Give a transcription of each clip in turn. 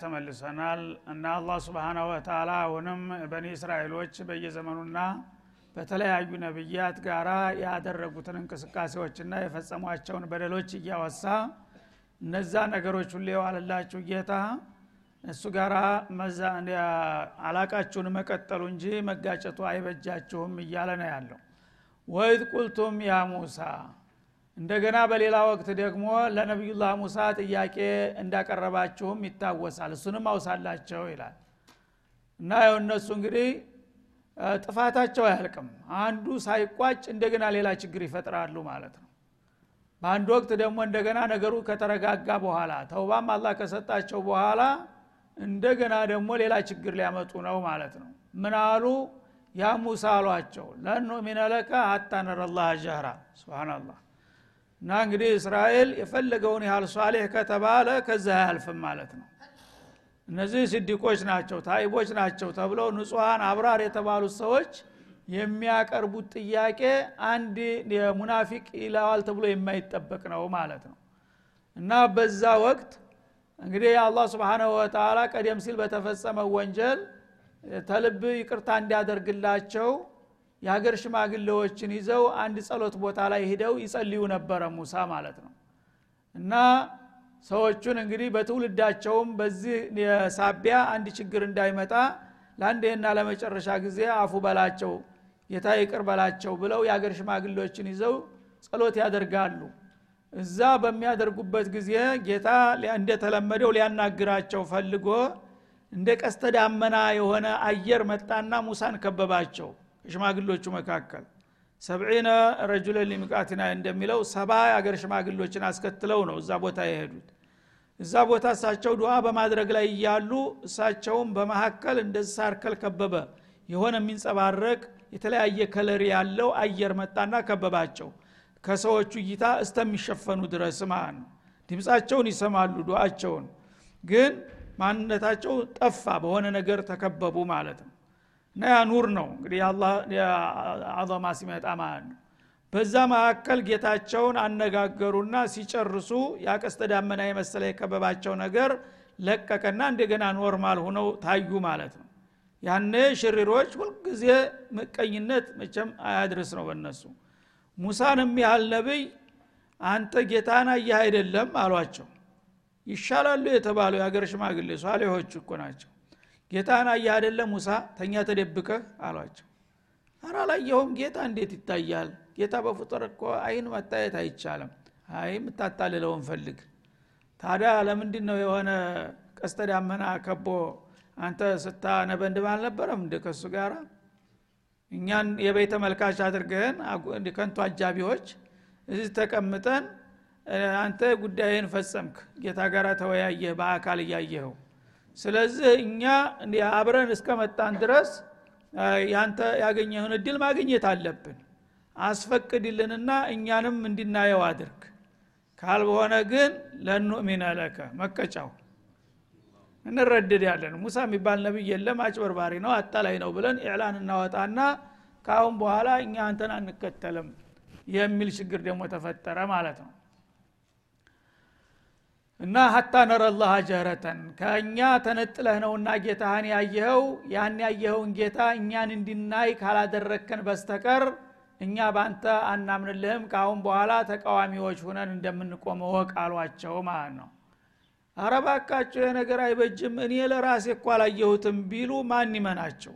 ተመልሰናል እና አላህ ስብሓናሁ ወተላ አሁንም በኒ እስራኤሎች በየዘመኑና በተለያዩ ነቢያት ጋራ ያደረጉትን እንቅስቃሴዎችና የፈጸሟቸውን በደሎች እያወሳ እነዛ ነገሮች ሁሌ የዋለላችሁ ጌታ እሱ ጋር አላቃችሁን መቀጠሉ እንጂ መጋጨቱ አይበጃችሁም እያለ ነው ያለው። ወይት ቁልቱም ያ ሙሳ እንደገና በሌላ ወቅት ደግሞ ለነቢዩላህ ሙሳ ጥያቄ እንዳቀረባችሁም ይታወሳል። እሱንም አውሳላቸው ይላል። እና ያው እነሱ እንግዲህ ጥፋታቸው አያልቅም። አንዱ ሳይቋጭ እንደገና ሌላ ችግር ይፈጥራሉ ማለት ነው። በአንድ ወቅት ደግሞ እንደገና ነገሩ ከተረጋጋ በኋላ ተውባም አላህ ከሰጣቸው በኋላ እንደገና ደግሞ ሌላ ችግር ሊያመጡ ነው ማለት ነው። ምን አሉ? ያ ሙሳ አሏቸው ለኑእሚነ ለከ ሀታ ነረላህ ጀህራ ስብናላህ እና እንግዲህ እስራኤል የፈለገውን ያህል ሷሌህ ከተባለ ከዛ አያልፍም ማለት ነው። እነዚህ ስዲቆች ናቸው ታይቦች ናቸው ተብለው ንጹሐን አብራር የተባሉት ሰዎች የሚያቀርቡት ጥያቄ አንድ ሙናፊቅ ይለዋል ተብሎ የማይጠበቅ ነው ማለት ነው። እና በዛ ወቅት እንግዲህ አላህ ስብንሁ ወተላ ቀደም ሲል በተፈጸመ ወንጀል ተልብ ይቅርታ እንዲያደርግላቸው የሀገር ሽማግሌዎችን ይዘው አንድ ጸሎት ቦታ ላይ ሂደው ይጸልዩ ነበረ ሙሳ ማለት ነው። እና ሰዎቹን እንግዲህ በትውልዳቸውም በዚህ ሳቢያ አንድ ችግር እንዳይመጣ ለአንዴና ለመጨረሻ ጊዜ አፉ በላቸው ጌታ ይቅር በላቸው ብለው የአገር ሽማግሌዎችን ይዘው ጸሎት ያደርጋሉ። እዛ በሚያደርጉበት ጊዜ ጌታ እንደተለመደው ሊያናግራቸው ፈልጎ እንደ ቀስተ ዳመና የሆነ አየር መጣና ሙሳን ከበባቸው ከሽማግሎቹ መካከል ሰብዒነ ረጁለን ሊሚቃቲና እንደሚለው ሰባ የአገር ሽማግሎችን አስከትለው ነው እዛ ቦታ የሄዱት። እዛ ቦታ እሳቸው ዱዓ በማድረግ ላይ እያሉ እሳቸውም በመካከል እንደዚህ ሳርከል ከበበ የሆነ የሚንጸባረቅ የተለያየ ከለር ያለው አየር መጣና ከበባቸው። ከሰዎቹ እይታ እስተሚሸፈኑ ድረስ ነው ድምፃቸውን ይሰማሉ ዱዓቸውን። ግን ማንነታቸው ጠፋ በሆነ ነገር ተከበቡ ማለት ነው እና ያ نور ነው። እንግዲህ አላህ ሲመጣ ማለት ነው። በዛ መካከል ጌታቸውን አነጋገሩና ሲጨርሱ ያቀስተ ዳመና የመሰለ የከበባቸው ነገር ለቀቀና እንደገና normal ሁነው ታዩ ማለት ነው። ያኔ ሽሪሮች ሁልጊዜ ምቀኝነት መቸም አያድርስ ነው በነሱ ሙሳንም ያህል ነቢይ አንተ ጌታን አየህ አይደለም አሏቸው። ይሻላሉ የተባሉ የሀገር ሽማግሌ ሷሌሆች እኮ ናቸው ጌታን አየህ አይደለም ሙሳ? ተኛ ተደብቀህ አሏቸው። አራ አላየሁም። ጌታ እንዴት ይታያል? ጌታ በፍጡር እኮ አይን መታየት አይቻልም። አይ የምታታልለውን ፈልግ። ታዲያ ለምንድን ነው የሆነ ቀስተ ዳመና ከቦ አንተ ስታነበንድብ አልነበረም እንደ ከሱ ጋር እኛን የቤተ መልካች አድርገህን ከንቱ አጃቢዎች እዚህ ተቀምጠን አንተ ጉዳይህን ፈጸምክ። ጌታ ጋር ተወያየህ በአካል እያየኸው ስለዚህ እኛ አብረን እስከመጣን ድረስ ያንተ ያገኘህን እድል ማግኘት አለብን። አስፈቅድልንና እኛንም እንድናየው አድርግ። ካልበሆነ ግን ለኑእሚነ ለከ መቀጫው። እንረድድ ያለን ሙሳ የሚባል ነቢይ የለም አጭበርባሪ ነው አጣላይ ነው ብለን ኢዕላን እናወጣና ከአሁን በኋላ እኛ አንተን አንከተልም የሚል ችግር ደግሞ ተፈጠረ ማለት ነው እና ሀታ ነረላህ ጀህረተን ከእኛ ተነጥለህ ነውና ጌታህን ያየኸው ያን ያየኸውን ጌታ እኛን እንድናይ ካላደረግከን በስተቀር እኛ በአንተ አናምንልህም ከአሁን በኋላ ተቃዋሚዎች ሁነን እንደምንቆመ ወቅ ማለት ነው። አረባካቸው የነገር አይበጅም እኔ ለራሴ እኳ አላየሁትም ቢሉ ማን ይመናቸው?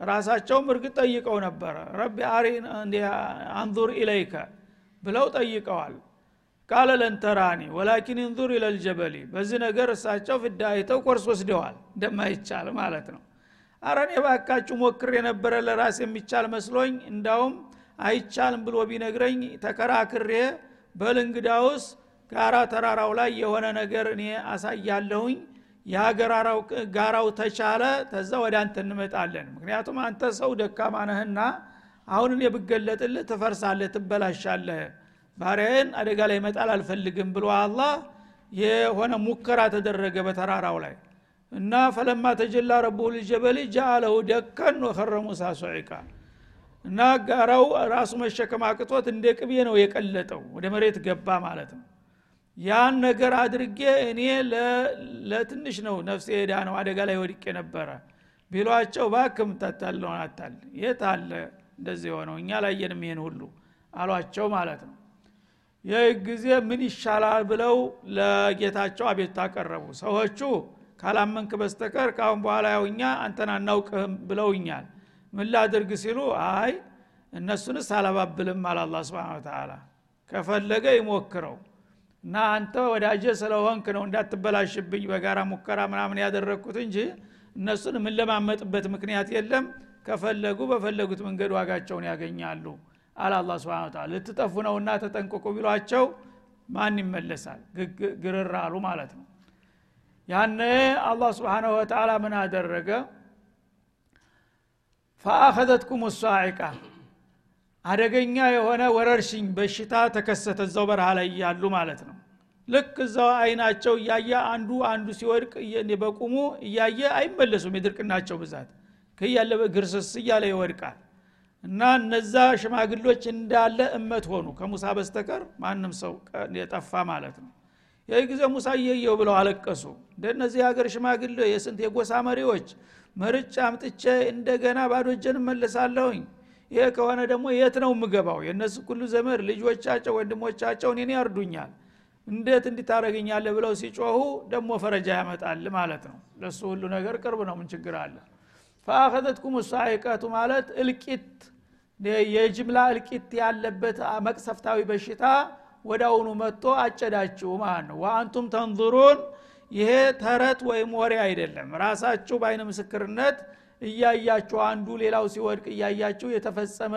ራሳቸውም እርግጥ ጠይቀው ነበረ። رب أرني أنظر إليك ብለው ጠይቀዋል قال لن تراني ولكن انظر إلى الجبل በዚህ ነገር እሳቸው ፍዳ አይተው ኮርስ ወስደዋል። እንደማይቻል ማለት ነው። አረኔ ባካችሁ ሞክር የነበረ ለራስ የሚቻል መስሎኝ እንዳውም አይቻልም ብሎ ቢነግረኝ ተከራክሬ በል ጋራ ተራራው ላይ የሆነ ነገር እኔ አሳያለሁኝ። ጋራው ተቻለ ተዛ ወደ አንተ እንመጣለን። ምክንያቱም አንተ ሰው ደካማ ነህና አሁን እኔ ብገለጥልህ ትፈርሳለህ ትበላሻለህ ባሪያዬን አደጋ ላይ መጣል አልፈልግም ብሎ አላህ የሆነ ሙከራ ተደረገ በተራራው ላይ። እና ፈለማ ተጀላ ረቡሁ ልጀበል ጃአለሁ ደከን ወኸረ ሙሳ ሶዒቃ እና ጋራው ራሱ መሸከም አቅቶት እንደ ቅቤ ነው የቀለጠው ወደ መሬት ገባ ማለት ነው። ያን ነገር አድርጌ እኔ ለትንሽ ነው ነፍሴ ሄዳ ነው አደጋ ላይ ወድቄ ነበረ ቢሏቸው ባክም ታታለውን አታል የት አለ እንደዚህ የሆነው? እኛ ላየንም ይሄን ሁሉ አሏቸው ማለት ነው ይህ ጊዜ ምን ይሻላል ብለው ለጌታቸው አቤቱታ አቀረቡ። ሰዎቹ ካላመንክ በስተቀር ካሁን በኋላ ያው አንተን አናውቅህም ብለውኛል። ምን ላድርግ ሲሉ አይ እነሱንስ አላባብልም አለ አላ ስብን ከፈለገ ይሞክረው። እና አንተ ወዳጀ ስለሆንክ ነው እንዳትበላሽብኝ በጋራ ሙከራ ምናምን ያደረግኩት እንጂ እነሱን የምንለማመጥበት ምክንያት የለም። ከፈለጉ በፈለጉት መንገድ ዋጋቸውን ያገኛሉ አለ አላ ስብን ታላ ልትጠፉ ነውና ተጠንቅቁ ቢሏቸው ማን ይመለሳል? ግርር አሉ ማለት ነው። ያነ አላህ ስብሓናሁ ወተላ ምን አደረገ? ፈአኸዘትኩም ሳዒቃ አደገኛ የሆነ ወረርሽኝ በሽታ ተከሰተ እዛው በረሃ ላይ እያሉ ማለት ነው። ልክ እዛው አይናቸው እያየ አንዱ አንዱ ሲወድቅ በቁሙ እያየ አይመለሱም የድርቅናቸው ብዛት። ከያለ ግርስስ እያለ ይወድቃል እና እነዛ ሽማግሎች እንዳለ እመት ሆኑ። ከሙሳ በስተቀር ማንም ሰው የጠፋ ማለት ነው። ይህ ጊዜ ሙሳ እየየው ብለው አለቀሱ። እንደነዚህ ሀገር ሽማግሌ የስንት የጎሳ መሪዎች መርጫ አምጥቼ እንደገና ባዶ እጀን መለሳለሁኝ ይሄ ከሆነ ደግሞ የት ነው የምገባው? የእነሱ ሁሉ ዘመድ ልጆቻቸው ወንድሞቻቸው እኔን ያርዱኛል። እንዴት እንዲታረገኛለ ብለው ሲጮሁ ደግሞ ፈረጃ ያመጣል ማለት ነው። ለሱ ሁሉ ነገር ቅርብ ነው። ምን ችግር አለ ፈአኸዘትኩም ሳይቀቱ ማለት እልቂት። የጅምላ እልቂት ያለበት መቅሰፍታዊ በሽታ ወዳውኑ መጥቶ አጨዳችሁ ማለት ነው። ወአንቱም ተንظሩን ይሄ ተረት ወይም ወሬ አይደለም። ራሳችሁ በአይነ ምስክርነት እያያችሁ አንዱ ሌላው ሲወድቅ እያያችሁ የተፈጸመ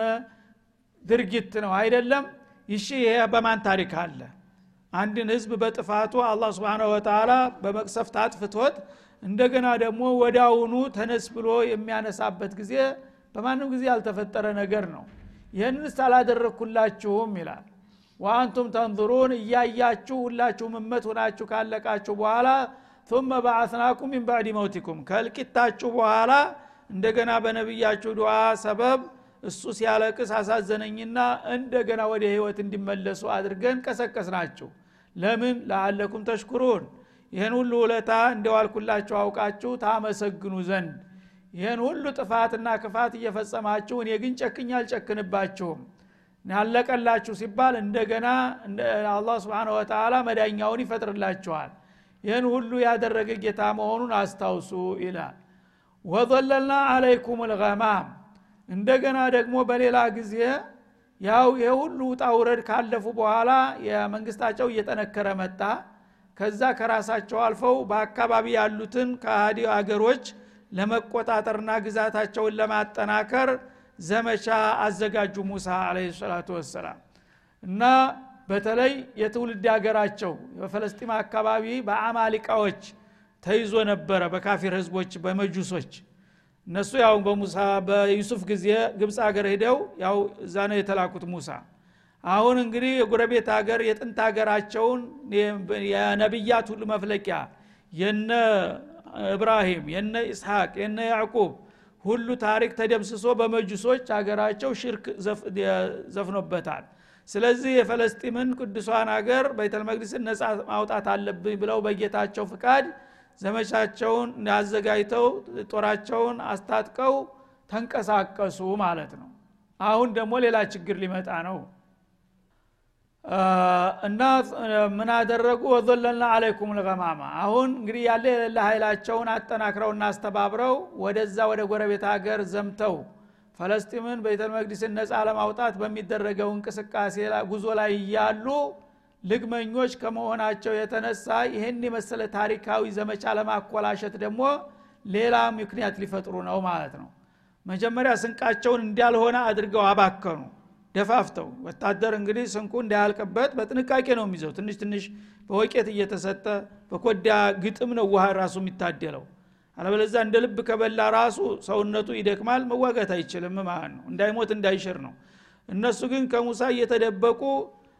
ድርጊት ነው። አይደለም? ይሺ ይሄ በማን ታሪክ አለ? አንድን ህዝብ በጥፋቱ አላህ ስብን ወተላ በመቅሰፍት አጥፍቶት እንደገና ደግሞ ወዳውኑ ተነስ ብሎ የሚያነሳበት ጊዜ በማንም ጊዜ ያልተፈጠረ ነገር ነው። ይህንስ አላደረግኩላችሁም ይላል። ወአንቱም ተንظሩን እያያችሁ ሁላችሁም እመት ሆናችሁ ካለቃችሁ በኋላ ثመ በአስናኩም ሚን ባዕድ መውቲኩም ከእልቂታችሁ በኋላ እንደገና በነብያችሁ ዱዓ ሰበብ እሱ ሲያለቅስ አሳዘነኝና እንደገና ወደ ህይወት እንዲመለሱ አድርገን ቀሰቀስ ናቸው ለምን? ለአለኩም ተሽኩሩን። ይህን ሁሉ ውለታ እንደዋልኩላችሁ አውቃችሁ ታመሰግኑ ዘንድ። ይህን ሁሉ ጥፋትና ክፋት እየፈጸማችሁ እኔ ግን ጨክኝ አልጨክንባችሁም። ያለቀላችሁ ሲባል እንደገና አላህ ስብን ወተላ መዳኛውን ይፈጥርላችኋል። ይህን ሁሉ ያደረገ ጌታ መሆኑን አስታውሱ ይላል። ወዘለልና አለይኩም ልገማም እንደገና ደግሞ በሌላ ጊዜ ያው ይህ ሁሉ ውጣ ውረድ ካለፉ በኋላ የመንግስታቸው እየጠነከረ መጣ ከዛ ከራሳቸው አልፈው በአካባቢ ያሉትን ከሃዲ አገሮች ለመቆጣጠርና ግዛታቸውን ለማጠናከር ዘመቻ አዘጋጁ ሙሳ አለ ሰላቱ ወሰላም። እና በተለይ የትውልድ ሀገራቸው በፈለስጢም አካባቢ በአማሊቃዎች ተይዞ ነበረ በካፊር ህዝቦች በመጁሶች። እነሱ ያው በሙሳ በዩሱፍ ጊዜ ግብፅ ሀገር ሂደው ያው እዛ ነው የተላኩት ሙሳ አሁን እንግዲህ የጎረቤት ሀገር የጥንት ሀገራቸውን የነቢያት ሁሉ መፍለቂያ የነ እብራሂም የነ ኢስሐቅ የነ ያዕቁብ ሁሉ ታሪክ ተደምስሶ በመጁሶች ሀገራቸው ሽርክ ዘፍኖበታል። ስለዚህ የፈለስጢምን ቅዱሷን ሀገር ቤተልመቅዲስን ነፃ ማውጣት አለብኝ ብለው በጌታቸው ፍቃድ ዘመቻቸውን አዘጋጅተው ጦራቸውን አስታጥቀው ተንቀሳቀሱ ማለት ነው። አሁን ደግሞ ሌላ ችግር ሊመጣ ነው እና ምን አደረጉ? ወዘለልና አለይኩም ልገማማ አሁን እንግዲህ ያለ የሌለ ኃይላቸውን አጠናክረውና አስተባብረው ወደዛ ወደ ጎረቤት ሀገር ዘምተው ፈለስጢምን ቤተልመቅዲስን ነፃ ለማውጣት በሚደረገው እንቅስቃሴ ጉዞ ላይ እያሉ ልግመኞች ከመሆናቸው የተነሳ ይህን የመሰለ ታሪካዊ ዘመቻ ለማኮላሸት ደግሞ ሌላ ምክንያት ሊፈጥሩ ነው ማለት ነው። መጀመሪያ ስንቃቸውን እንዳልሆነ አድርገው አባከኑ ደፋፍተው። ወታደር እንግዲህ ስንቁ እንዳያልቅበት በጥንቃቄ ነው የሚይዘው። ትንሽ ትንሽ በወቄት እየተሰጠ በኮዳ ግጥም ነው ውሃ ራሱ የሚታደለው። አለበለዛ እንደ ልብ ከበላ ራሱ ሰውነቱ ይደክማል መዋጋት አይችልም ማለት ነው። እንዳይሞት እንዳይሽር ነው። እነሱ ግን ከሙሳ እየተደበቁ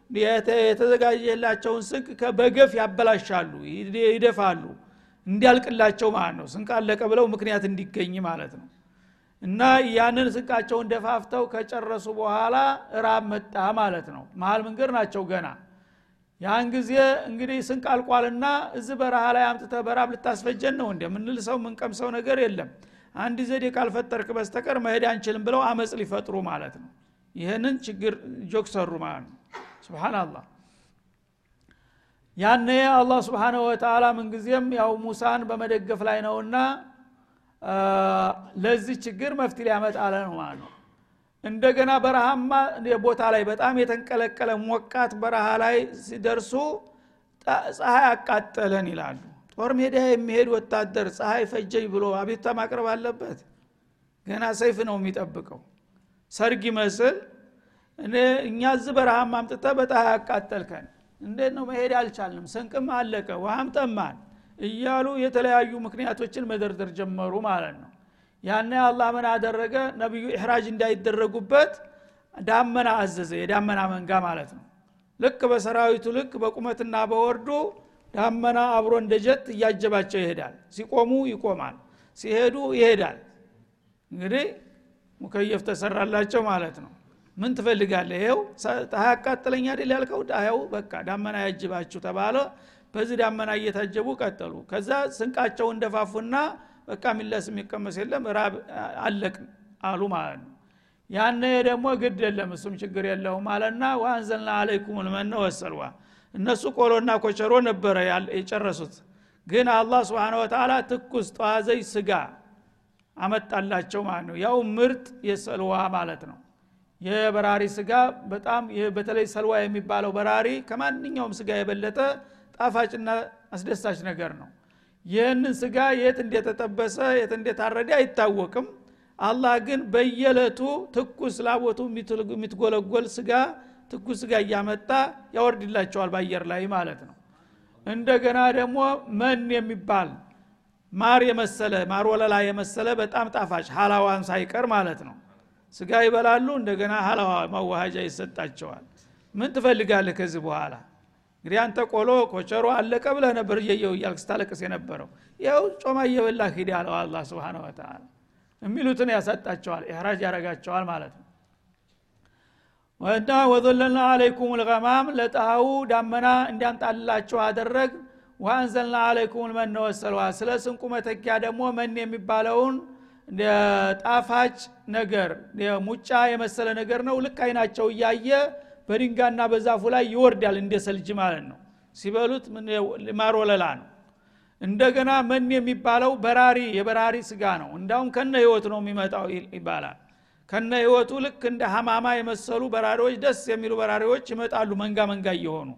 የተዘጋጀላቸውን ስንቅ በገፍ ያበላሻሉ ይደፋሉ እንዲያልቅላቸው ማለት ነው። ስንቅ አለቀ ብለው ምክንያት እንዲገኝ ማለት ነው እና ያንን ስንቃቸውን ደፋፍተው ከጨረሱ በኋላ እራብ መጣ ማለት ነው። መሀል መንገድ ናቸው ገና። ያን ጊዜ እንግዲህ ስንቅ አልቋልና እዚህ በረሃ ላይ አምጥተ በራብ ልታስፈጀን ነው እንደ ምንል ሰው ምንቀምሰው ነገር የለም። አንድ ዘዴ ካልፈጠርክ በስተቀር መሄድ አንችልም ብለው አመፅ ሊፈጥሩ ማለት ነው። ይህንን ችግር ጆክ ሰሩ ማለት ነው። ስብናላህ ያነ አላህ ስብሓንሁ ወተላ ምንጊዜም ያው ሙሳን በመደገፍ ላይ ነውና ለዚህ ችግር መፍትሄ ሊያመጣለ ነው ማለት ነው። እንደገና በረሃማ ቦታ ላይ በጣም የተንቀለቀለ ሞቃት በረሃ ላይ ሲደርሱ ፀሐይ አቃጠለን ይላሉ። ጦር ሜዳ የሚሄድ ወታደር ፀሐይ ፈጀኝ ብሎ አቤቱታ ማቅረብ አለበት። ገና ሰይፍ ነው የሚጠብቀው። ሰርግ ይመስል እኛ እዚህ በረሃም አምጥተ በፀሐይ አቃጠልከን። እንዴት ነው መሄድ አልቻልንም? ስንቅም አለቀ ውሃም ጠማን እያሉ የተለያዩ ምክንያቶችን መደርደር ጀመሩ ማለት ነው። ያነ አላህ ምን አደረገ? ነቢዩ ኢሕራጅ እንዳይደረጉበት ዳመና አዘዘ የዳመና መንጋ ማለት ነው። ልክ በሰራዊቱ ልክ በቁመትና በወርዱ ዳመና አብሮ እንደ ጀት እያጀባቸው ይሄዳል። ሲቆሙ ይቆማል ሲሄዱ ይሄዳል። እንግዲህ ሙከየፍ ተሰራላቸው ማለት ነው። ምን ትፈልጋለህ? ይኸው ፀሐይ አቃጥለኛ አይደል ያልከው? ይኸው በቃ ዳመና ያጅባችሁ ተባለ በዚህ ዳመና እየታጀቡ ቀጠሉ። ከዛ ስንቃቸው እንደፋፉና በቃ ሚለስ የሚቀመስ የለም ራብ አለቅ አሉ ማለት ነው። ያነ ደግሞ ግድ የለም እሱም ችግር የለውም አለና ወአንዘልና አለይኩም ልመነ ወሰልዋ። እነሱ ቆሎና ኮቸሮ ነበረ የጨረሱት። ግን አላህ ስብን ወተላ ትኩስ ጠዋዘይ ስጋ አመጣላቸው ማለት ነው። ያው ምርጥ የሰልዋ ማለት ነው። የበራሪ ስጋ በጣም በተለይ ሰልዋ የሚባለው በራሪ ከማንኛውም ስጋ የበለጠ ጣፋጭና አስደሳች ነገር ነው። ይህንን ስጋ የት እንደተጠበሰ የት እንደታረደ አይታወቅም። አላህ ግን በየለቱ ትኩስ ላቦቱ የሚትጎለጎል ስጋ ትኩስ ስጋ እያመጣ ያወርድላቸዋል በአየር ላይ ማለት ነው። እንደገና ደግሞ መን የሚባል ማር የመሰለ ማር ወለላ የመሰለ በጣም ጣፋጭ ሀላዋን ሳይቀር ማለት ነው። ስጋ ይበላሉ እንደገና ሀላዋ ማዋሃጃ ይሰጣቸዋል። ምን ትፈልጋለህ ከዚህ በኋላ እንግዲህ አንተ ቆሎ ኮቸሮ አለቀ ብለህ ነበር እየየው እያልክ ስታለቅስ የነበረው። ይኸው ጮማ እየበላ ሂድ አለው አላ ስብን ወተላ የሚሉትን ያሰጣቸዋል ኢህራጅ ያረጋቸዋል ማለት ነው። ወና ወዘለልና አለይኩም ልገማም ለጣሃው ዳመና እንዲያምጣላችሁ አደረግ። ወአንዘልና አለይኩም ልመነ ወሰልዋ ስለ ስንቁ መተኪያ ደግሞ መን የሚባለውን ጣፋጭ ነገር ሙጫ የመሰለ ነገር ነው። ልክ አይናቸው እያየ በድንጋና በዛፉ ላይ ይወርዳል እንደ ሰልጅ ማለት ነው። ሲበሉት ማር ወለላ ነው። እንደገና መን የሚባለው በራሪ የበራሪ ስጋ ነው። እንዳውም ከነ ህይወት ነው የሚመጣው ይባላል። ከነ ህይወቱ ልክ እንደ ሀማማ የመሰሉ በራሪዎች ደስ የሚሉ በራሪዎች ይመጣሉ። መንጋ መንጋ እየሆኑ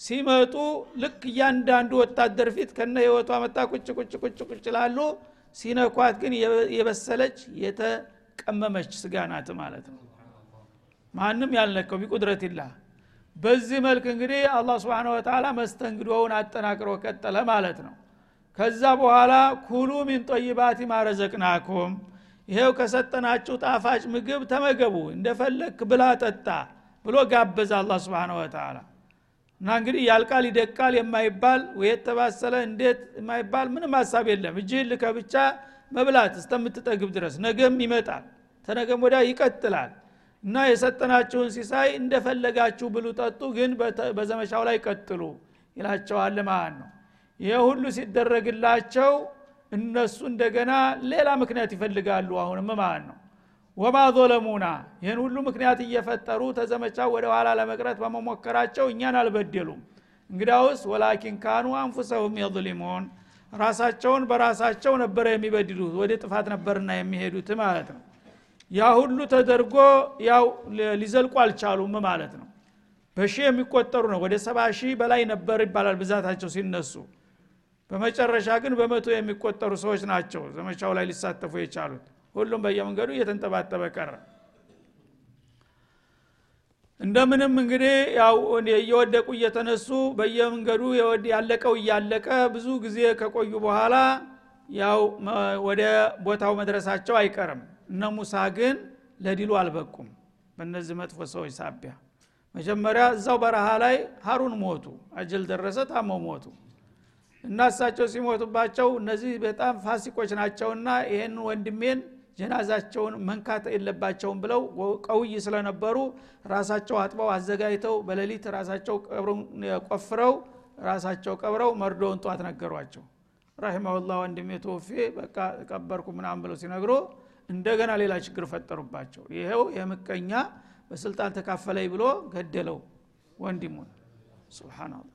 ሲመጡ ልክ እያንዳንዱ ወታደር ፊት ከነ ህይወቷ መጣ ቁጭ ቁጭ ቁጭ ቁጭ ላሉ ሲነኳት ግን የበሰለች የተቀመመች ስጋ ናት ማለት ነው ማንም ያልነከው ቢቁድረትላ በዚህ መልክ እንግዲህ አላህ ስብን ወተላ መስተንግዶውን አጠናቅሮ ቀጠለ ማለት ነው። ከዛ በኋላ ኩሉ ሚን ጠይባቲ ማረዘቅናኩም ይሄው ከሰጠናችሁ ጣፋጭ ምግብ ተመገቡ እንደፈለክ ብላ ጠጣ ብሎ ጋበዘ አላ ስብን ወተላ እና እንግዲህ ያልቃል ይደቃል የማይባል ወይ የተባሰለ እንዴት የማይባል ምንም ሀሳብ የለም። እጅህን ልከ መብላት እስተምትጠግብ ድረስ ነገም ይመጣል ተነገም ወዲያ ይቀጥላል እና የሰጠናችሁን ሲሳይ እንደፈለጋችሁ ብሉ ጠጡ ግን በዘመቻው ላይ ቀጥሉ ይላቸዋል ማለት ነው። ይህ ሁሉ ሲደረግላቸው እነሱ እንደገና ሌላ ምክንያት ይፈልጋሉ አሁንም ማለት ነው። ወማ ظለሙና ይህን ሁሉ ምክንያት እየፈጠሩ ተዘመቻው ወደ ኋላ ለመቅረት በመሞከራቸው እኛን አልበደሉም። እንግዳውስ ወላኪን ካኑ አንፉሰሁም የظሊሙን ራሳቸውን በራሳቸው ነበረ የሚበድሉት ወደ ጥፋት ነበርና የሚሄዱት ማለት ነው ያ ሁሉ ተደርጎ ያው ሊዘልቁ አልቻሉም ማለት ነው። በሺህ የሚቆጠሩ ነው። ወደ ሰባ ሺህ በላይ ነበር ይባላል ብዛታቸው ሲነሱ። በመጨረሻ ግን በመቶ የሚቆጠሩ ሰዎች ናቸው ዘመቻው ላይ ሊሳተፉ የቻሉት። ሁሉም በየመንገዱ እየተንጠባጠበ ቀረ። እንደምንም እንግዲህ ያው እየወደቁ እየተነሱ በየመንገዱ ያለቀው እያለቀ ብዙ ጊዜ ከቆዩ በኋላ ያው ወደ ቦታው መድረሳቸው አይቀርም እነ ሙሳ ግን ለዲሉ አልበቁም። በእነዚህ መጥፎ ሰዎች ሳቢያ መጀመሪያ እዛው በረሃ ላይ ሀሩን ሞቱ አጀል ደረሰ ታመው ሞቱ። እና እሳቸው ሲሞቱባቸው እነዚህ በጣም ፋሲቆች ናቸውና ይህን ወንድሜን ጀናዛቸውን መንካት የለባቸውም ብለው ቀውይ ስለነበሩ ራሳቸው አጥበው አዘጋጅተው በሌሊት ራሳቸው ቆፍረው ራሳቸው ቀብረው መርዶውን ጧት ነገሯቸው። ረሂመሁላህ ወንድሜ ተወፌ በቃ ቀበርኩ ምናምን ብለው ሲነግሮ እንደገና ሌላ ችግር ፈጠሩባቸው። ይሄው የምቀኛ በስልጣን ተካፈለኝ ብሎ ገደለው ወንድሙን። ስብናላህ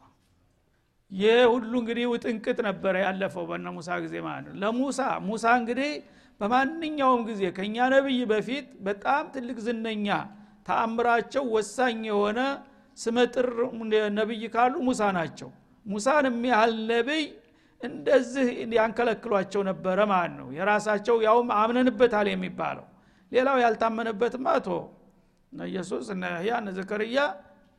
ይህ ሁሉ እንግዲህ ውጥንቅጥ ነበረ ያለፈው በነ ሙሳ ጊዜ ማለት ነው። ለሙሳ ሙሳ እንግዲህ በማንኛውም ጊዜ ከእኛ ነብይ በፊት በጣም ትልቅ ዝነኛ ተአምራቸው ወሳኝ የሆነ ስመጥር ነብይ ካሉ ሙሳ ናቸው። ሙሳን የሚያህል ነብይ እንደዚህ ያንከለክሏቸው ነበረ ማለት ነው። የራሳቸው ያውም አምነንበታል የሚባለው። ሌላው ያልታመነበትም አቶ እነ ኢየሱስ እነ ያህያ ዘከርያ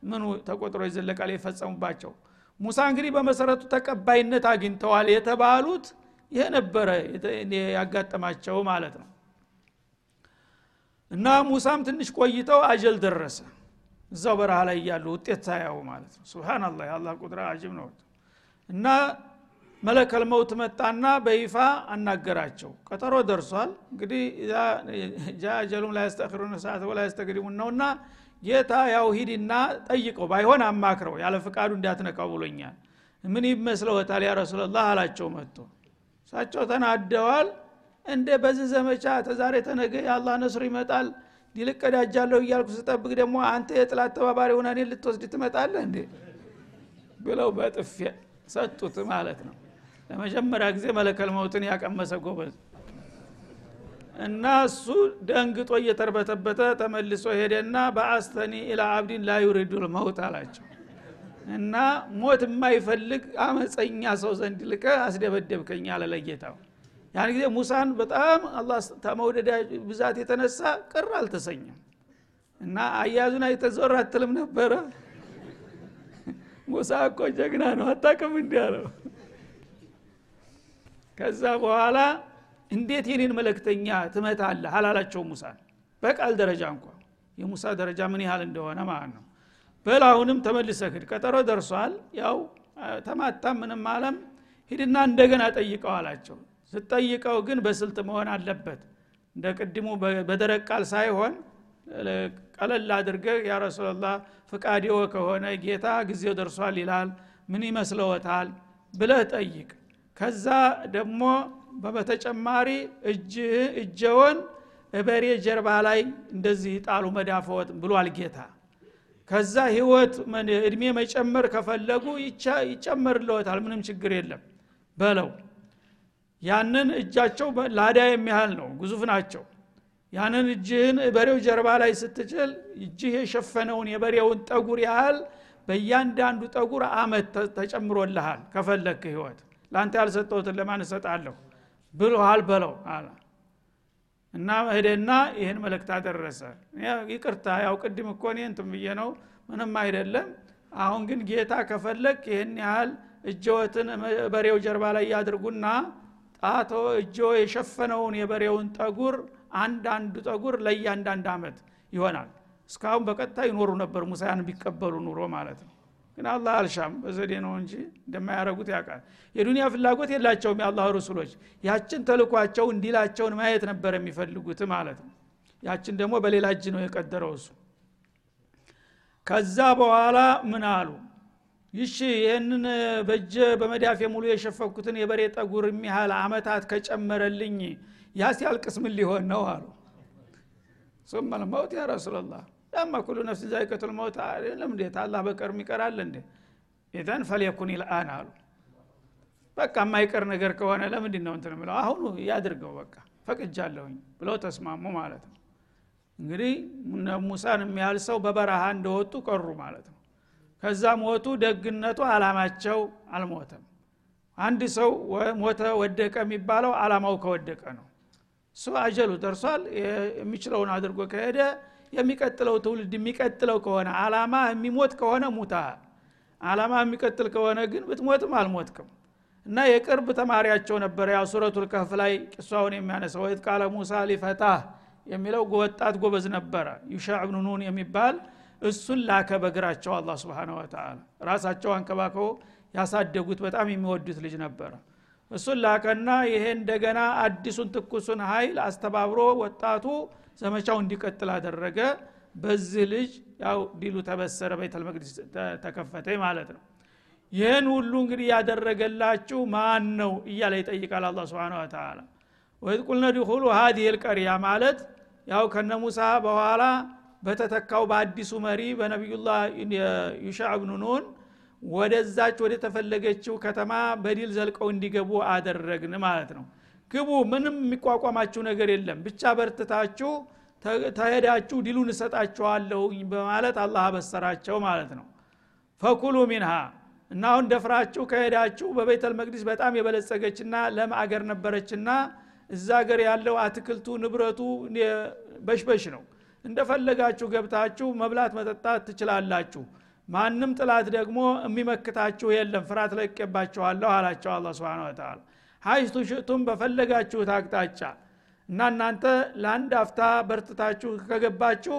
ምኑ ተቆጥሮ ይዘለቃል የፈጸሙባቸው? ሙሳ እንግዲህ በመሰረቱ ተቀባይነት አግኝተዋል የተባሉት ይሄ ነበረ ያጋጠማቸው ማለት ነው። እና ሙሳም ትንሽ ቆይተው አጀል ደረሰ። እዛው በረሃ ላይ እያሉ ውጤት ሳያው ማለት ነው። ስብናላህ የአላህ ቁድራ አጅብ ነው። እና መለከል መውት መጣና በይፋ አናገራቸው። ቀጠሮ ደርሷል። እንግዲህ ጃ አጀሉም ላይ ያስተክሩን ሰዓት ወላ ያስተግዲሙን ነውና ጌታ ያው ሂድና ጠይቀው ባይሆን አማክረው ያለ ፍቃዱ እንዳትነካው ብሎኛል። ምን ይመስለወታል ያ ረሱላላህ አላቸው መጥቶ። እሳቸው ተናደዋል። እንደ በዚህ ዘመቻ ተዛሬ ተነገ የአላህ ነስር ይመጣል? ዲልቀዳጃለሁ እያልኩ ስጠብቅ ደግሞ አንተ የጥላት ተባባሪ ሆነ እኔን ልትወስድ ትመጣለህ እንዴ? ብለው በጥፌ ሰጡት ማለት ነው ለመጀመሪያ ጊዜ መለከል መውትን ያቀመሰ ጎበዝ። እና እሱ ደንግጦ እየተርበተበተ ተመልሶ ሄደና በአስተኒ ኢላ አብዲን ላ ዩሪዱ ልመውት አላቸው። እና ሞት የማይፈልግ አመፀኛ ሰው ዘንድ ልቀ አስደበደብከኝ አለ ለጌታው። ያን ጊዜ ሙሳን በጣም አላ ተመውደዳ ብዛት የተነሳ ቅር አልተሰኘም። እና አያዙን አይተዞር አትልም ነበረ? ሙሳ እኮ ጀግና ነው አታቅም እንዲ ከዛ በኋላ እንዴት የኔን መለክተኛ ትመታለህ አላላቸው ሙሳን በቃል ደረጃ እንኳ የሙሳ ደረጃ ምን ያህል እንደሆነ ማለት ነው። በል አሁንም ሂድ። ቀጠሮ ደርሷል። ያው ተማታ ምንም አለም። ሂድና እንደገና ጠይቀው አላቸው። ስጠይቀው ግን በስልት መሆን አለበት። እንደ ቅድሙ በደረቅ ቃል ሳይሆን ቀለል አድርገህ ያ ረሱላላህ ፍቃዲዎ ከሆነ ጌታ ጊዜው ደርሷል ይላል። ምን ይመስለዎታል? ብለህ ጠይቅ ከዛ ደግሞ በተጨማሪ እጀውን እበሬ ጀርባ ላይ እንደዚህ ጣሉ መዳፈወት ብሏል ጌታ። ከዛ ህይወት እድሜ መጨመር ከፈለጉ ይጨመርለወታል ምንም ችግር የለም በለው። ያንን እጃቸው ላዳ የሚያህል ነው ግዙፍ ናቸው። ያንን እጅህን በሬው ጀርባ ላይ ስትችል እጅህ የሸፈነውን የበሬውን ጠጉር ያህል በእያንዳንዱ ጠጉር አመት ተጨምሮልሃል ከፈለግክ ህይወት ለአንተ ያልሰጠሁትን ለማን እሰጣለሁ? ብሎሃል በለው አለ። እና ሄደና ይህን መልእክት አደረሰ። ይቅርታ ያው ቅድም እኮ እኔ ብዬ ነው ምንም አይደለም። አሁን ግን ጌታ ከፈለግ ይህን ያህል እጀወትን በሬው ጀርባ ላይ ያድርጉና ጣቶ እጆ የሸፈነውን የበሬውን ጠጉር አንዳንዱ ጠጉር ለእያንዳንድ አመት ይሆናል። እስካሁን በቀጥታ ይኖሩ ነበር ሙሳያን ቢቀበሉ ኑሮ ማለት ነው ግን አላህ አልሻም በዘዴ ነው እንጂ እንደማያረጉት ያውቃል። የዱንያ ፍላጎት የላቸውም የአላህ ረሱሎች ያችን ተልኳቸው እንዲላቸውን ማየት ነበር የሚፈልጉት ማለት ነው። ያችን ደግሞ በሌላ እጅ ነው የቀደረው እሱ። ከዛ በኋላ ምን አሉ? ይሺ ይህንን በእጀ በመዳፍ ሙሉ የሸፈኩትን የበሬ ጠጉር የሚያህል አመታት ከጨመረልኝ ያ ሲያልቅስ ምን ሊሆን ነው አሉ። ሱመ ልመውት ያ ረሱላላህ ያማ ኩሉ ነፍስ ዛይቀቱል መውት አይደለም እንዴ? ታላህ በቀር ይቀራል እንዴ? ኢዘን ፈሊየኩን ይልአን አሉ። በቃ የማይቀር ነገር ከሆነ ለምንድን ነው እንትን ብለው አሁኑ ያድርገው በቃ ፈቅጃለሁኝ ብለው ተስማሙ ማለት ነው። እንግዲህ ሙሳን የሚያህል ሰው በበረሃ እንደወጡ ቀሩ ማለት ነው። ከዛ ሞቱ ደግነቱ አላማቸው አልሞተም። አንድ ሰው ሞተ ወደቀ የሚባለው አላማው ከወደቀ ነው። እሱ አጀሉ ደርሷል። የሚችለውን አድርጎ ከሄደ የሚቀጥለው ትውልድ የሚቀጥለው ከሆነ አላማ የሚሞት ከሆነ ሙታል አላማ የሚቀጥል ከሆነ ግን ብትሞትም አልሞትክም። እና የቅርብ ተማሪያቸው ነበረ ያው ሱረቱል ከፍ ላይ ቂሷውን የሚያነሳው ወይት ቃለ ሙሳ ሊፈታህ የሚለው ወጣት ጎበዝ ነበረ ዩሻ ብኑ ኑን የሚባል። እሱን ላከ በእግራቸው አላ ስብን ወተላ ራሳቸው አንከባከው ያሳደጉት በጣም የሚወዱት ልጅ ነበረ እሱን ላከና ይሄ እንደገና አዲሱን ትኩሱን ሀይል አስተባብሮ ወጣቱ ዘመቻው እንዲቀጥል አደረገ። በዚህ ልጅ ያው ዲሉ ተበሰረ ቤተል መቅዲስ ተከፈተ ማለት ነው። ይህን ሁሉ እንግዲህ ያደረገላችሁ ማን ነው እያለ ይጠይቃል አላ ስብን ተላ ወይት ቁልነ ድኹሉ ልቀሪያ ማለት ያው ከነ ሙሳ በኋላ በተተካው በአዲሱ መሪ በነቢዩላህ ዩሻዕ ብኑ ኑን ወደዛች ወደ ተፈለገችው ከተማ በዲል ዘልቀው እንዲገቡ አደረግን ማለት ነው ግቡ ምንም የሚቋቋማችሁ ነገር የለም። ብቻ በርትታችሁ ተሄዳችሁ ዲሉን እሰጣችኋለሁ በማለት አላህ አበሰራቸው ማለት ነው። ፈኩሉ ሚንሃ እና አሁን ደፍራችሁ ከሄዳችሁ በቤተል መቅዲስ በጣም የበለጸገችና ለም አገር ነበረችና እዛ አገር ያለው አትክልቱ ንብረቱ በሽበሽ ነው። እንደፈለጋችሁ ገብታችሁ መብላት መጠጣት ትችላላችሁ። ማንም ጥላት ደግሞ የሚመክታችሁ የለም። ፍራት ለቄባችኋለሁ አላቸው አላ ስብን ተላ ሀይቱ ሽእቱም በፈለጋችሁት አቅጣጫ እና እናንተ ለአንድ አፍታ በርትታችሁ ከገባችሁ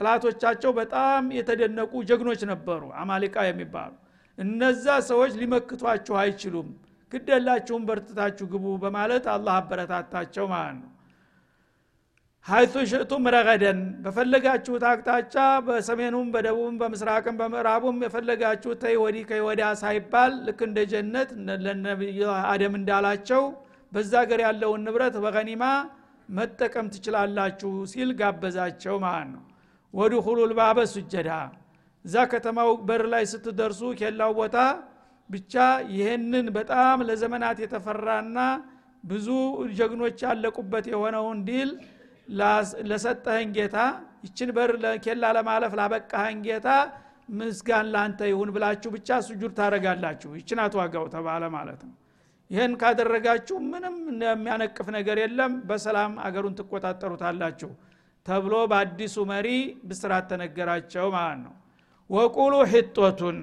ጥላቶቻቸው በጣም የተደነቁ ጀግኖች ነበሩ። አማሊቃ የሚባሉ እነዛ ሰዎች ሊመክቷችሁ አይችሉም። ግደላችሁም በርትታችሁ ግቡ በማለት አላህ አበረታታቸው ማለት ነው ሀይቱ ሽእቱም ረገደን በፈለጋችሁት አቅጣጫ በሰሜኑም በደቡብም በምስራቅም በምዕራቡም የፈለጋችሁት ተይ ወዲህ ከይ ወዲያ ሳይባል ልክ እንደ ጀነት ለነቢዩ አደም እንዳላቸው በዛ ሀገር ያለውን ንብረት በገኒማ መጠቀም ትችላላችሁ ሲል ጋበዛቸው ማለት ነው። ወድኹሉ ልባበ ሱጀዳ። እዛ ከተማው በር ላይ ስትደርሱ ኬላው ቦታ ብቻ ይህንን በጣም ለዘመናት የተፈራና ብዙ ጀግኖች ያለቁበት የሆነውን ዲል ለሰጠህን ጌታ ይችን በር ኬላ ለማለፍ ላበቃህን ጌታ ምስጋን ላንተ ይሁን ብላችሁ ብቻ ሱጁድ ታደረጋላችሁ ይችን አትዋጋው ተባለ ማለት ነው። ይህን ካደረጋችሁ ምንም የሚያነቅፍ ነገር የለም። በሰላም አገሩን ትቆጣጠሩታላችሁ ተብሎ በአዲሱ መሪ ብስራት ተነገራቸው ማለት ነው። ወቁሉ ሒጦቱን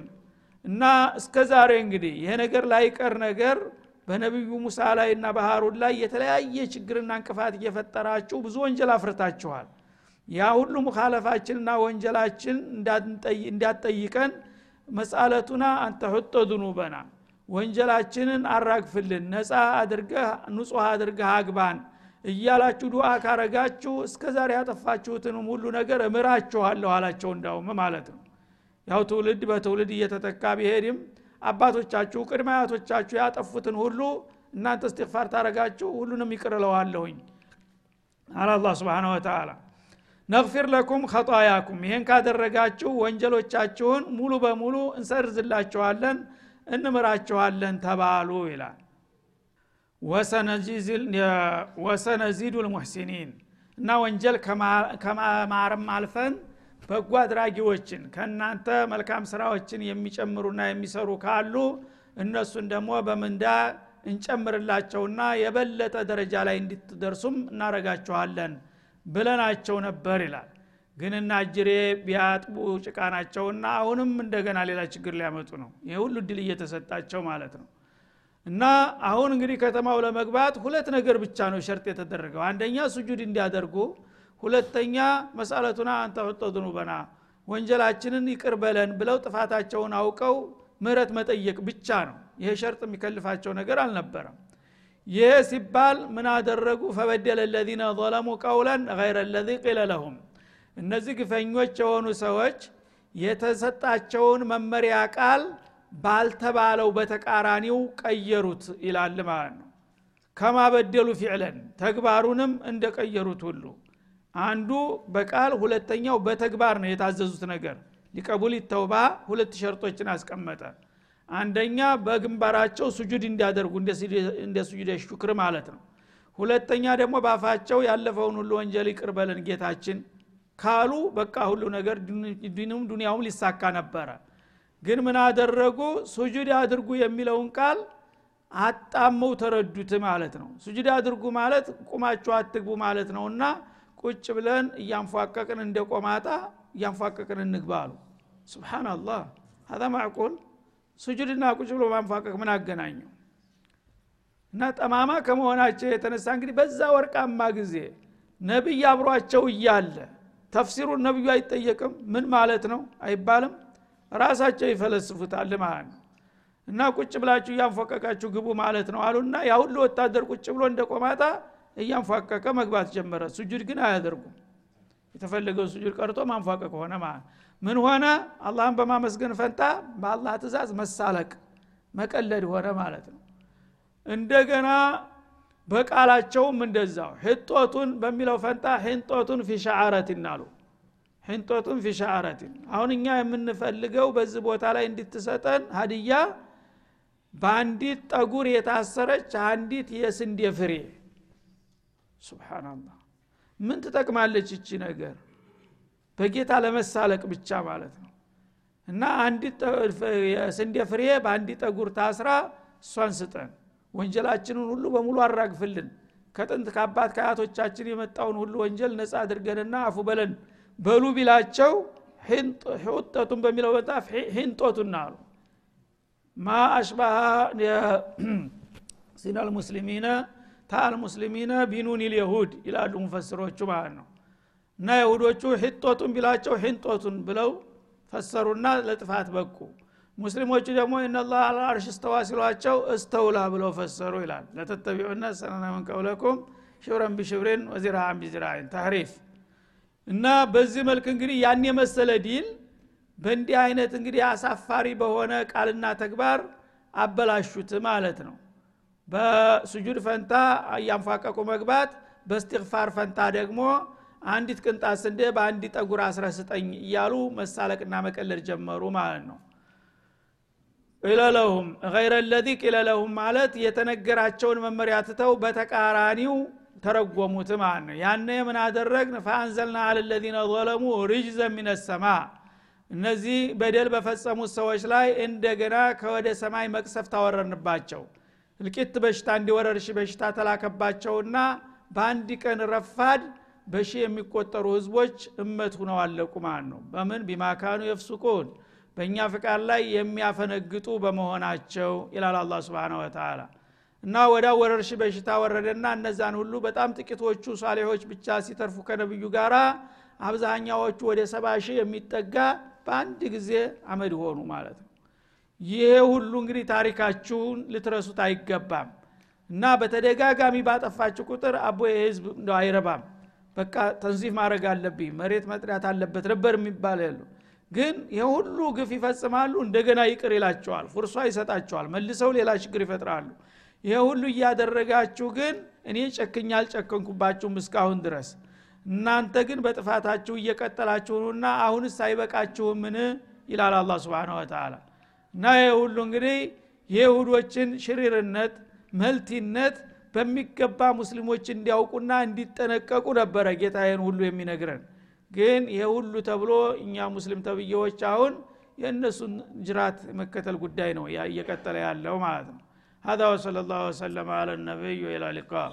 እና እስከ ዛሬ እንግዲህ ይሄ ነገር ላይቀር ነገር በነቢዩ ሙሳ ላይ እና በሃሩን ላይ የተለያየ ችግርና እንቅፋት እየፈጠራችሁ ብዙ ወንጀል አፍርታችኋል። ያ ሁሉ ሙካለፋችንና ወንጀላችን እንዳትጠይቀን መስአለቱና አንተ ሁጦ ዝኑበና ወንጀላችንን አራግፍልን ነፃ አድርገህ ንጹህ አድርገህ አግባን እያላችሁ ዱዓ ካረጋችሁ እስከ ዛሬ ያጠፋችሁትንም ሁሉ ነገር እምራችኋለሁ አላቸው። እንዳውም ማለት ነው። ያው ትውልድ በትውልድ እየተተካ ቢሄድም አባቶቻችሁ ቅድመ አያቶቻችሁ ያጠፉትን ሁሉ እናንተ እስትፋር ታረጋችሁ ሁሉንም ይቅርለዋለሁኝ አላ አላ ስብን ወተላ ነግፊር ለኩም ከጣያኩም ይህን ካደረጋችሁ ወንጀሎቻችሁን ሙሉ በሙሉ እንሰርዝላችኋለን እንምራችኋለን ተባሉ ይላል። ወሰነዚዱ ልሙሕሲኒን እና ወንጀል ከማረም አልፈን በጎ አድራጊዎችን ከእናንተ መልካም ስራዎችን የሚጨምሩና የሚሰሩ ካሉ እነሱን ደግሞ በምንዳ እንጨምርላቸውና የበለጠ ደረጃ ላይ እንድትደርሱም እናረጋችኋለን ብለናቸው ነበር ይላል። ግን እና እጅሬ ቢያጥቡ ጭቃ ናቸውና አሁንም እንደገና ሌላ ችግር ሊያመጡ ነው። ይህ ሁሉ ድል እየተሰጣቸው ማለት ነው። እና አሁን እንግዲህ ከተማው ለመግባት ሁለት ነገር ብቻ ነው ሸርጥ የተደረገው። አንደኛ ሱጁድ እንዲያደርጉ ሁለተኛ መሳለቱና አንተ ሁጦ ዝኑበና ወንጀላችንን ይቅር በለን ብለው ጥፋታቸውን አውቀው ምህረት መጠየቅ ብቻ ነው። ይሄ ሸርጥ የሚከልፋቸው ነገር አልነበረም። ይሄ ሲባል ምን አደረጉ? ፈበደለ ለዚነ ظለሙ ቀውለን ገይረ ለዚ ቂለ ለሁም። እነዚህ ግፈኞች የሆኑ ሰዎች የተሰጣቸውን መመሪያ ቃል ባልተባለው በተቃራኒው ቀየሩት ይላል ማለት ነው። ከማበደሉ ፊዕለን ተግባሩንም እንደቀየሩት ሁሉ አንዱ በቃል ሁለተኛው በተግባር ነው የታዘዙት ነገር። ሊቀቡል ተውባ ሁለት ሸርጦችን አስቀመጠ። አንደኛ በግንባራቸው ሱጁድ እንዲያደርጉ እንደ ሱጁድ ሹክር ማለት ነው። ሁለተኛ ደግሞ ባፋቸው ያለፈውን ሁሉ ወንጀል ይቅር በለን ጌታችን ካሉ በቃ ሁሉ ነገር ዲኑም ዱኒያውም ሊሳካ ነበረ። ግን ምን አደረጉ? ሱጁድ አድርጉ የሚለውን ቃል አጣመው ተረዱት ማለት ነው። ሱጁድ አድርጉ ማለት ቁማችሁ አትግቡ ማለት ነውና ቁጭ ብለን እያንፏቀቅን እንደ ቆማጣ እያንፏቀቅን እንግባ አሉ። ስብናላህ ሀዛ ማዕቁል። ሱጁድና ቁጭ ብሎ ማንፏቀቅ ምን አገናኘው? እና ጠማማ ከመሆናቸው የተነሳ እንግዲህ በዛ ወርቃማ ጊዜ ነቢይ አብሯቸው እያለ ተፍሲሩን ነቢዩ አይጠየቅም። ምን ማለት ነው? አይባልም። ራሳቸው ይፈለስፉታል ማለት ነው። እና ቁጭ ብላችሁ እያንፎቀቃችሁ ግቡ ማለት ነው አሉና ያ ወታደር ቁጭ ብሎ እንደ ቆማጣ እያንፏቀቀ መግባት ጀመረ። ሱጁድ ግን አያደርጉም። የተፈለገው ሱጁድ ቀርቶ ማንፏቀቅ ሆነ ምን ሆነ? አላህን በማመስገን ፈንታ በአላህ ትእዛዝ መሳለቅ መቀለድ ሆነ ማለት ነው። እንደገና በቃላቸውም እንደዛው ሕጦቱን በሚለው ፈንታ ሕንጦቱን ፊ ሸዓረትን አሉ። ሕንጦቱን ፊ ሸዓረትን አሁን እኛ የምንፈልገው በዚህ ቦታ ላይ እንድትሰጠን ሀዲያ በአንዲት ጠጉር የታሰረች አንዲት የስንዴ ፍሬ ሱብሓናላህ ምን ትጠቅማለች እቺ ነገር? በጌታ ለመሳለቅ ብቻ ማለት ነው። እና አንዲት የስንዴ ፍሬ በአንዲት ጠጉር ታስራ እሷን ስጠን። ወንጀላችንን ሁሉ በሙሉ አራግፍልን። ከጥንት ከአባት ከአያቶቻችን የመጣውን ሁሉ ወንጀል ነጻ አድርገንና አፉ በለን በሉ ቢላቸው ሕጠቱን በሚለው መጣፍ ሂንጦቱና አሉ። ማ አሽባሃ ሲናል ሙስሊሚነ ታል ሙስሊሚነ ቢኑን ልየሁድ ይላሉ ሙፈስሮቹ ማለት ነው። እና የሁዶቹ ሂጦቱን ቢላቸው ሂንጦቱን ብለው ፈሰሩና ለጥፋት በቁ። ሙስሊሞቹ ደግሞ ኢነላህ አላ አርሽ እስተዋ ሲሏቸው እስተውላ ብለው ፈሰሩ ይላል። ለተተቢዑነ ሰነነ ምን ቀብለኩም شبرا بشبر وذراعا بذراع تحريف። እና በዚህ መልክ እንግዲህ ያን የመሰለ ዲን በእንዲህ አይነት እንግዲህ አሳፋሪ በሆነ ቃልና ተግባር አበላሹት ማለት ነው በስጁድ ፈንታ እያንፏቀቁ መግባት በእስቲግፋር ፈንታ ደግሞ አንዲት ቅንጣት ስንዴ በአንድ ጠጉር አስረስጠኝ እያሉ መሳለቅና መቀለድ ጀመሩ ማለት ነው። قيل لهم ገይረ ለዚ ቂለለሁም ማለት የተነገራቸውን መመሪያ ትተው በተቃራኒው ተረጎሙት ማለት ነው። ያነ ምን አደረግን? ፈአንዘልና አለ ዘለሙ ሪጅዘ ሚነ እነዚህ በደል በፈጸሙት ሰዎች ላይ እንደገና ከወደ ሰማይ መቅሰፍ ታወረንባቸው እልቂት በሽታ እንዲወረርሽ በሽታ ተላከባቸውና በአንድ ቀን ረፋድ በሺ የሚቆጠሩ ህዝቦች እመት ሁነው አለቁ ማለት ነው። በምን? ቢማካኑ የፍሱቁን በእኛ ፍቃድ ላይ የሚያፈነግጡ በመሆናቸው ይላል አላ ስብን ወተላ እና ወዳ ወረርሽ በሽታ ወረደና እነዛን ሁሉ በጣም ጥቂቶቹ ሳሌሆች ብቻ ሲተርፉ ከነብዩ ጋር አብዛኛዎቹ ወደ ሰባ ሺህ የሚጠጋ በአንድ ጊዜ አመድ ሆኑ ማለት ነው ይሄ ሁሉ እንግዲህ ታሪካችሁን ልትረሱት አይገባም። እና በተደጋጋሚ ባጠፋችሁ ቁጥር አቦ የህዝብ እንደ አይረባም። በቃ ተንዚፍ ማድረግ አለብኝ መሬት መጥሪያት አለበት ነበር የሚባል ያሉ። ግን የሁሉ ግፍ ይፈጽማሉ እንደገና ይቅር ይላቸዋል ፉርሷ ይሰጣቸዋል መልሰው ሌላ ችግር ይፈጥራሉ። ይሄ ሁሉ እያደረጋችሁ ግን እኔ ጨክኛ አልጨከንኩባችሁም እስካሁን ድረስ። እናንተ ግን በጥፋታችሁ እየቀጠላችሁና አሁንስ አይበቃችሁምን? ይላል አላ ስብን ወተላ እና ይህ ሁሉ እንግዲህ የይሁዶችን ሽሪርነት መልቲነት በሚገባ ሙስሊሞች እንዲያውቁና እንዲጠነቀቁ ነበረ ጌታ ይህን ሁሉ የሚነግረን ግን ይሄ ሁሉ ተብሎ እኛ ሙስሊም ተብዬዎች አሁን የእነሱን ጅራት መከተል ጉዳይ ነው እየቀጠለ ያለው ማለት ነው هذا وصلى الله وسلم على النبي وإلى اللقاء